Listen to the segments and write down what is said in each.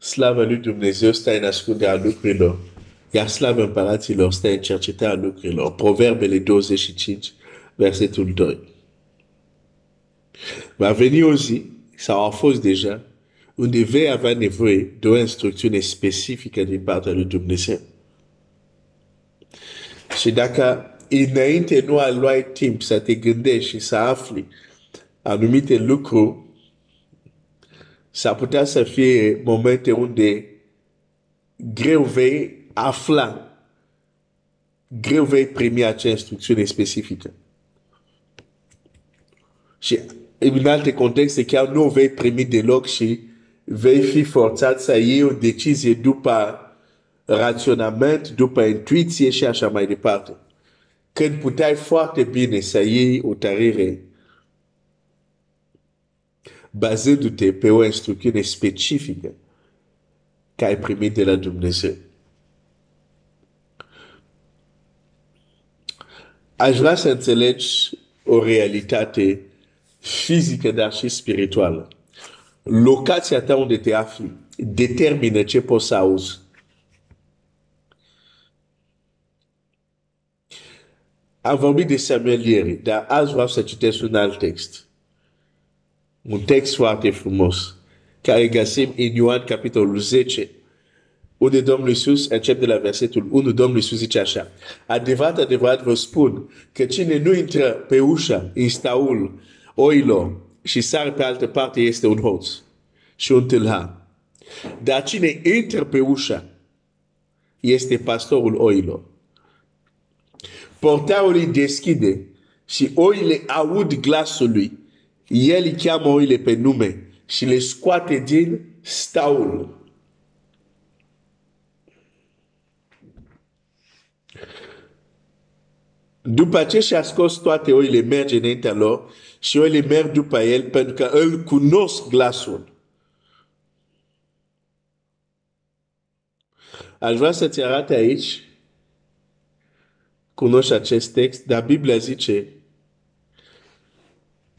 Slavă lui Dumnezeu stă în ascunderea lucrurilor, iar slavă împăraților stă în cercetarea lucrurilor. Proverbele 25, versetul 2. Va veni o zi, sau a fost deja, unde vei avea nevoie de o instrucțiune specifică din partea lui Dumnezeu. Și dacă înainte nu ai luat timp să te gândești și să afli anumite lucruri, s-ar putea să fie momente unde greu vei afla, greu vei primi acea instrucțiune specifică. Și în alte contexte chiar nu vei primi deloc și vei fi forțat să iei o decizie după raționament, după intuiție și așa mai departe. Când puteai foarte bine să iei o tarire bazându-te pe o instrucțiune specifică care ai primit de la Dumnezeu. Aș vrea să înțelegi o realitate fizică, dar și spirituală. Locația ta unde te afli determină ce poți să auzi. Am vorbit de Samuel ieri, dar azi vreau să citesc un alt text. Un text foarte frumos, care găsim în Ioan capitolul 10, unde Domnul Iisus începe de la versetul 1, Domnul Iisus zice așa, adevărat, adevărat vă spun că cine nu intră pe ușa în staul oilor și sar pe altă parte este un hoț și un tâlhar. Dar cine intră pe ușa este pastorul oilor. Portarul îi deschide și oile aud glasul lui. El îi cheamă oile pe nume și le scoate din staul. După ce și-a scos toate oile, merge înaintea lor și oile merg după el pentru că îl cunosc glasul. Aș vrea să-ți arate aici, cunoști acest text, dar Biblia zice, îi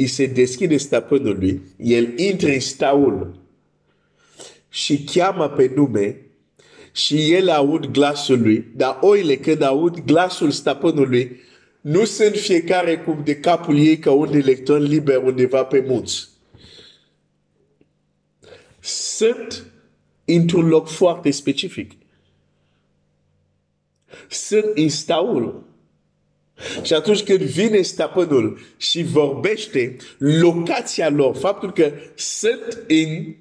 se deschide stăpânul lui, el intră în staul și cheamă pe nume și el aud glasul lui, dar oile când aud glasul stăpânului, nu sunt fiecare cum de capul ei ca un electron liber undeva pe munți. Sunt într-un loc foarte specific. Sunt în staul. Și atunci când vine stăpânul și vorbește, locația lor, faptul că sunt în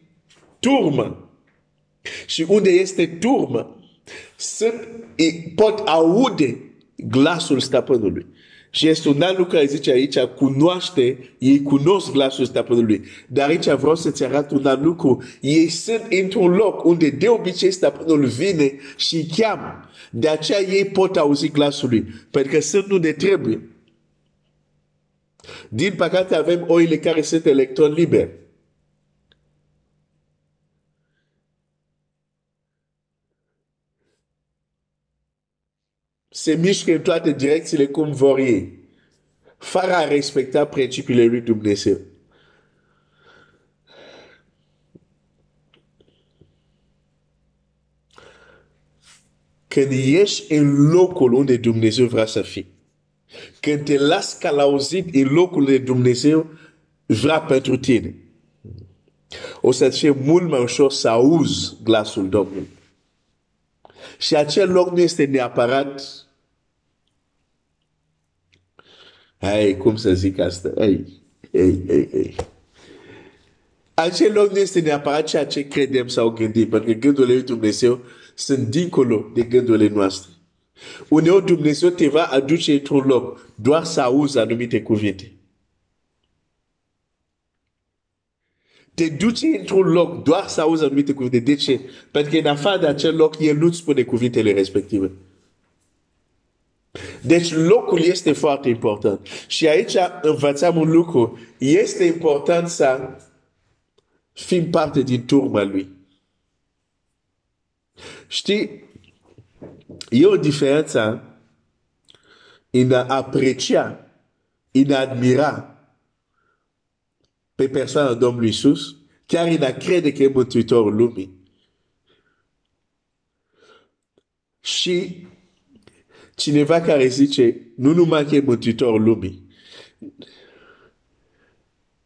turmă și unde este turmă, sunt, pot aude glasul stăpânului. Și este un alt lucru care zice aici, cunoaște, ei cunosc glasul stăpânului. Dar aici vreau să-ți arăt un alt lucru. Ei sunt într-un loc unde de obicei stăpânul vine și îi cheamă. De aceea ei pot auzi glasul lui. Pentru că sunt unde trebuie. Din păcate avem oile care sunt electroni liberi. Se mișcă în toate direcțiile cum vor ei, fără a respecta principiile lui Dumnezeu. Când ești în locul unde Dumnezeu vrea să fii, când te las călăuzit în locul unde Dumnezeu vrea pentru tine, o să-ți fie mult mai ușor să auzi glasul Domnului. Și acel loc nu este neapărat Hai, cum să zic asta? Hai, hai, hai, hai. Acel loc nu este neapărat ceea ce credem sau gândim, pentru că gândurile lui Dumnezeu sunt dincolo de gândurile noastre. Uneori Dumnezeu te va aduce într-un loc doar să auzi anumite cuvinte. Te duce într-un loc doar să auzi anumite cuvinte. De ce? Pentru că în afară de acel loc, El nu-ți spune cuvintele respective. Deci locul este foarte important. Și aici învățăm un lucru. Este important să fim parte din turma lui. Știi, e o diferență în a aprecia, în a admira pe persoana Domnului Iisus, chiar în a crede că e Mântuitorul lumii. Și cineva care zice, nu numai că e mântuitor lumii,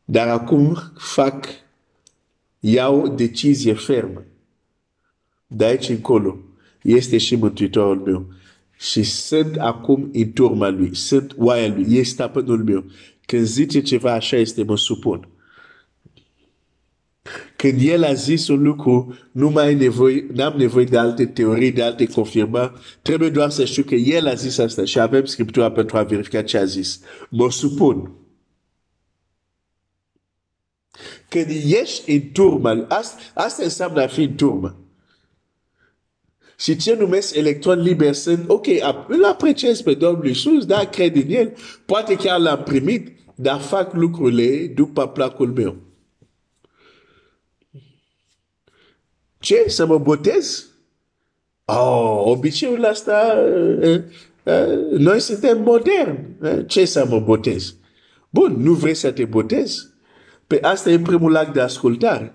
dar acum fac, iau decizie fermă. De aici încolo, este și mântuitorul meu. Și sunt acum în turma lui, sunt oaia lui, este stăpânul meu. Când zice ceva așa este, mă supun. Când el a zis un lucru, nu mai ai nevoie, n-am nevoie de alte teorii, de alte confirmări, trebuie doar să știu că el a zis asta și avem scriptura pentru a verifica ce a zis. Mă supun. Când ești în turmă, asta, asta înseamnă a fi în turmă. Și ce numesc electron liber sunt, ok, îl apreciez pe Domnul Iisus, da, cred în el, poate chiar l-am primit, dar fac lucrurile după placul meu. Ce? Să mă botez? Oh, obiceiul ăsta, uh, uh, noi suntem moderni. Uh, ce să mă botez? Bun, nu vrei să te botezi? Pe asta e primul act de ascultare.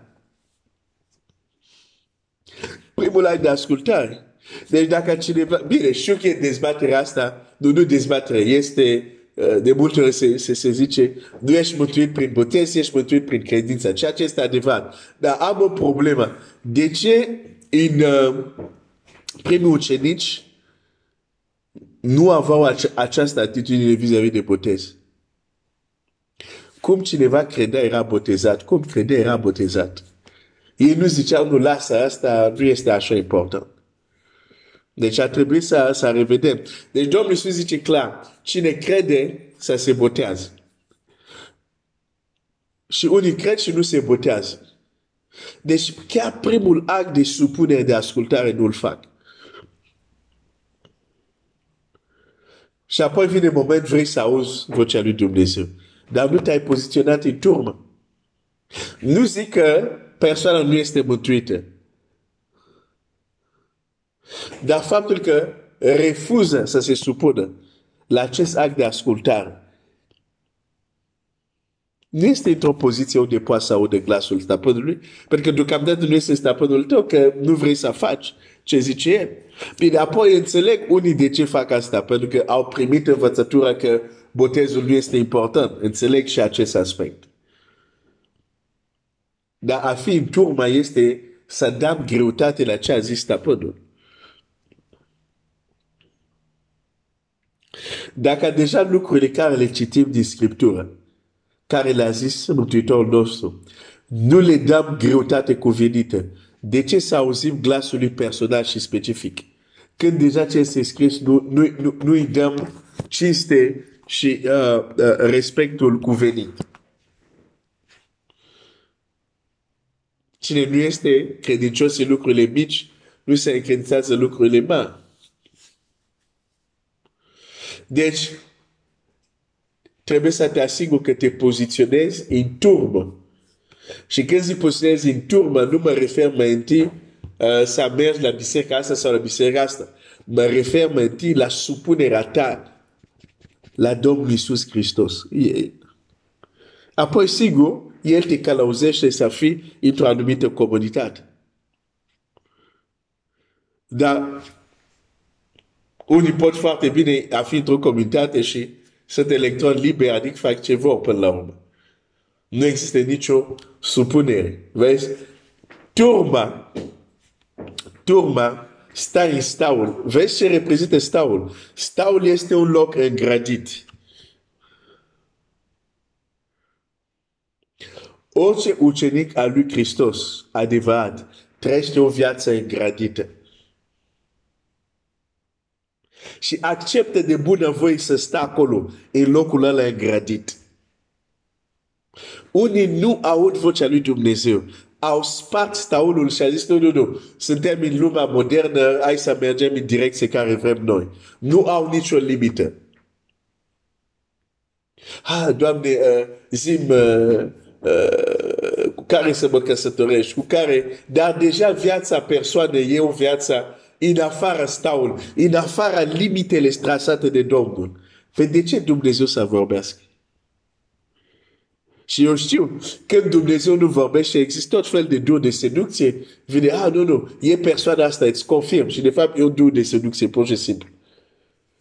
Primul act de ascultare. Deci dacă cineva... Bine, știu că e dezbaterea asta, nu, nu dezbatere, este de multe ori se, se, se zice, nu ești mântuit prin botez, ești mântuit prin credință, ceea ce este adevărat. Dar am o problemă. De ce în uh, primii ucenici nu aveau ace- această atitudine vis-a-vis de botez? Cum cineva credea era botezat, cum credea era botezat. Ei nu ziceau, nu lasă asta, nu este așa important. Deci a trebuit să, să revedem. Deci Domnul Iisus zice clar, cine crede să se botează. Și unii cred și nu se botează. Deci chiar primul act de supunere de ascultare nu-l fac. Și apoi vine moment, vrei să auzi vocea lui Dumnezeu. Dar nu te-ai poziționat în turmă. Nu zic că persoana nu este mântuită. Dar faptul că refuză să se supună la acest act de ascultare nu este într-o poziție unde poate să audă glasul stăpânului, pentru că deocamdată nu este stăpânul tău, că nu vrei să faci ce zice el. Bine, apoi înțeleg unii de ce fac asta, pentru că au primit învățătura că botezul nu este important. Înțeleg și acest aspect. Dar a fi în turma este să dăm greutate la ce a zis stăpânul. Dacă deja lucrurile care le citim din Scriptură, care le-a zis Mântuitorul nostru, nu le dăm greutate cuvenită. De ce să auzim glasul lui personal și specific? Când deja ce este scris, nu, nu, nu, nu îi dăm cinste și uh, uh, respectul cuvenit. Cine nu este credincios în lucrurile mici, nu se încredințează lucrurile mari. Deci, trebuie să te asiguri că te poziționezi în turmă. Și când zic poziționezi în turmă, nu mă refer mai întâi uh, să mergi la biserica asta sau la biserica asta. Mă refer mai întâi la supunerea ta la Domnul Iisus Hristos. Apoi, sigur, El te călăuzește să fii într-o anumită comunitate. Dar unii pot foarte bine a fi într-o comunitate și sunt electroni liberi, adică fac ce vor până la urmă. Nu există nicio supunere. Vezi? Turma, turma stă în staul. Vezi ce reprezintă staul? Staul este un loc îngradit. Orice ucenic al lui Hristos, adevărat, trăiește o viață îngradită și acceptă de bună voie să stă acolo în locul ăla îngradit. Unii nu aud vocea lui Dumnezeu. Au spart staulul și au zis, nu, nu, nu, suntem în lumea modernă, hai să mergem în direcție care vrem noi. Nu au nicio limită. Ah, Doamne, uh, zim uh, uh, cu care să mă căsătorești, cu care, dar deja viața persoanei e o viață în afara staul, în afara limitele strasate de Domnul. Pe de ce Dumnezeu să vorbească? Și eu știu, când Dumnezeu nu vorbește, există tot fel de dur de seducție. Vine, ah, nu, nu, e persoana asta, îți confirm. Și de fapt e un dur de seducție, pur și simplu.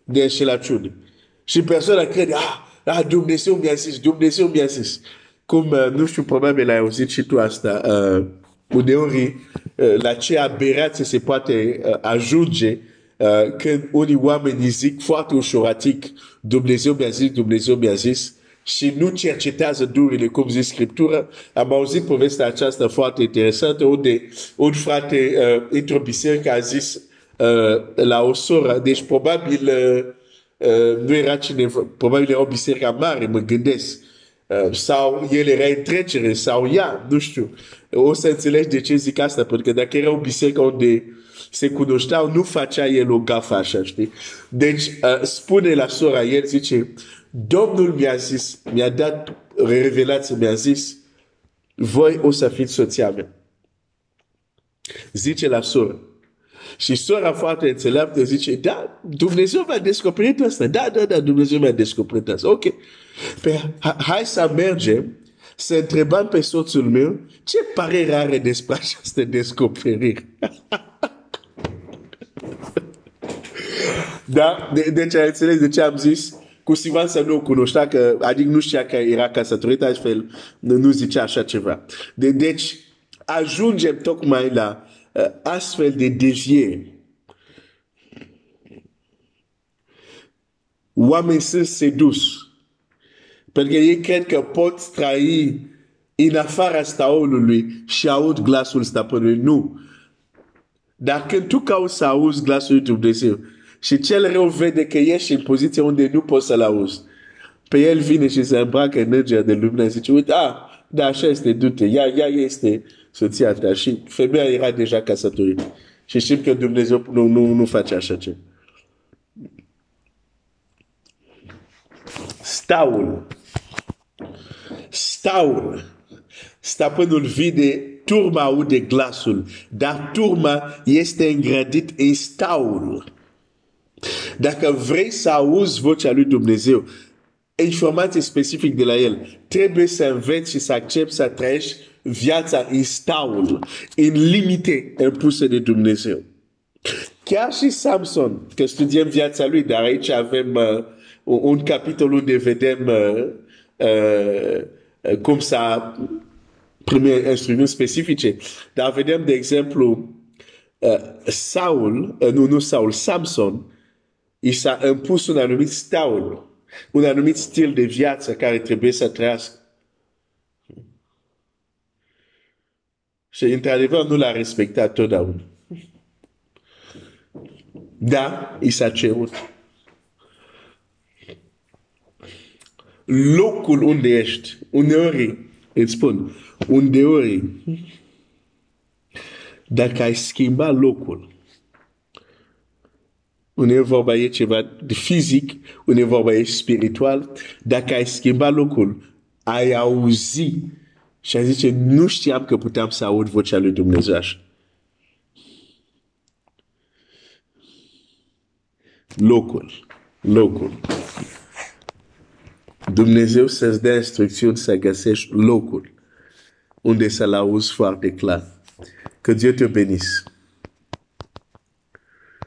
De înșelăciune. Și persoana crede, ah, ah, Dumnezeu mi-a zis, Dumnezeu mi-a zis. Cum, uh, nu știu, probabil ai auzit și tu asta, uh, uneori, uh, la ce aberație se poate uh, ajunge uh, când unii oameni zic foarte ușuratic, Dumnezeu mi-a zis, Dumnezeu mi-a zis, și nu cercetează durile, cum zice Scriptura. Am auzit povestea aceasta foarte interesantă, unde un frate uh, într-o biserică a zis uh, la o soră, deci probabil uh, uh, nu era cineva, probabil era o biserică mare, mă gândesc, uh, sau el era în trecere, sau ea, nu știu. O să înțelegi de ce zic asta, pentru că dacă era o biserică unde se cunoșteau, nu facea el o gafă așa, știi? Deci, uh, spune la sora, el zice, Domnul mi-a zis, mi-a dat revelație, mi-a zis, voi o să fiți soția mea. Zice la soră. Și sora foarte înțeleaptă zice, da, Dumnezeu mi-a descoperit asta. Da, da, da, Dumnezeu mi-a descoperit asta. Ok. Pe, hai să mergem să întrebăm pe soțul meu ce părere are despre această descoperire. da? De, deci ai înțeles de ce am zis? cu siguranță nu o cunoștea, că, adică nu știa că era căsătorit, altfel nu, nu zicea așa ceva. De, deci, ajungem tocmai la uh, astfel de devieri. Oamenii sunt sedus. Pentru că ei cred că pot trăi în afara staolului și aud glasul stăpânului. Nu. Dar când tu cauți să auzi glasul lui Dumnezeu, și cel rău vede că ești în poziție unde nu poți să-l auzi. Pe el vine și se îmbracă energia de lumină și zice, uite, ah, da, așa este, du-te, ea, ea este soția ta. Și femeia era deja căsătorită. Și știm că Dumnezeu nu, nu, nu face așa ce. Staul. Staul. Stăpânul vide, turma aude glasul, dar turma este îngrădit în staul. Dacă vrei să auzi vocea lui Dumnezeu, informații specific de la El, trebuie să înveți și să accepti să trăiești viața în staul, în limite impuse de Dumnezeu. Chiar și Samson, că studiem viața lui, dar aici avem uh, un capitol unde vedem uh, uh, cum s-a primit instrucțiuni specifice. Dar vedem, de exemplu, uh, Saul, uh, nu, nu Saul, Samson, i s-a impus un anumit staul, un anumit stil de viață care trebuie să trăiască. Și într-adevăr nu l-a respectat totdeauna. Da, i s-a cerut. Locul unde ești, uneori, îți spun, uneori, dacă ai schimba locul, unde vorba e ceva de fizic, unde vorba e spiritual, dacă ai schimba locul, ai auzi și ai zice, nu știam că puteam să aud vocea lui Dumnezeu Locul, locul. Dumnezeu să-ți dea instrucțiuni să găsești locul unde să-L auzi foarte clar. Que Dieu te bénisse.